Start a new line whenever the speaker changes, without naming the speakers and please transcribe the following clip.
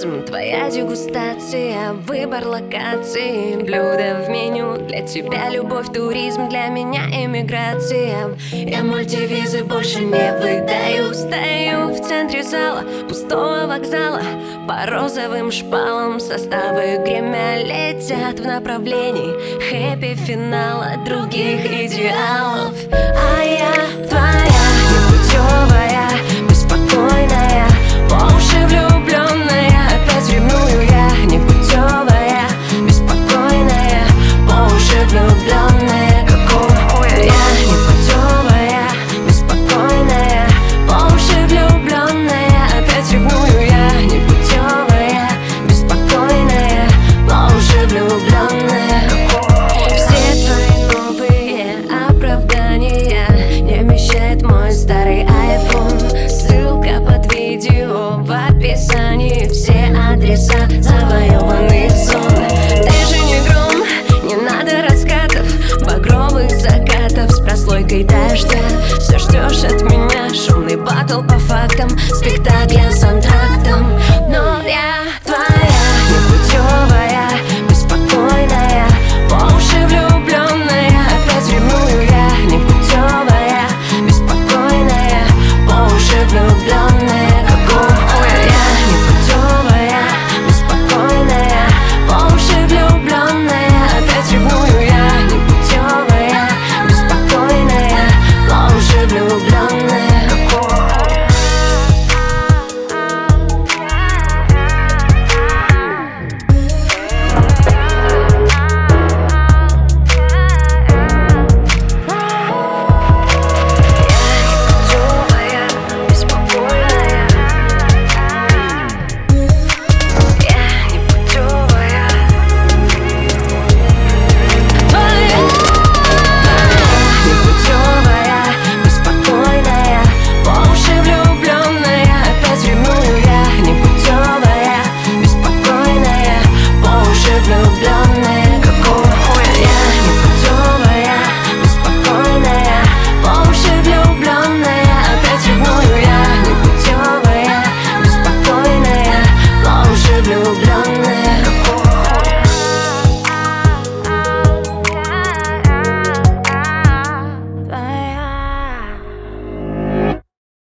Твоя дегустация, выбор локации Блюдо в меню, для тебя любовь, туризм Для меня иммиграция Я мультивизы больше не выдаю Стою в центре зала, пустого вокзала. По розовым шпалам составы гремя Летят в направлении хэппи-финала Других идеалов. А я фактам спектакля сон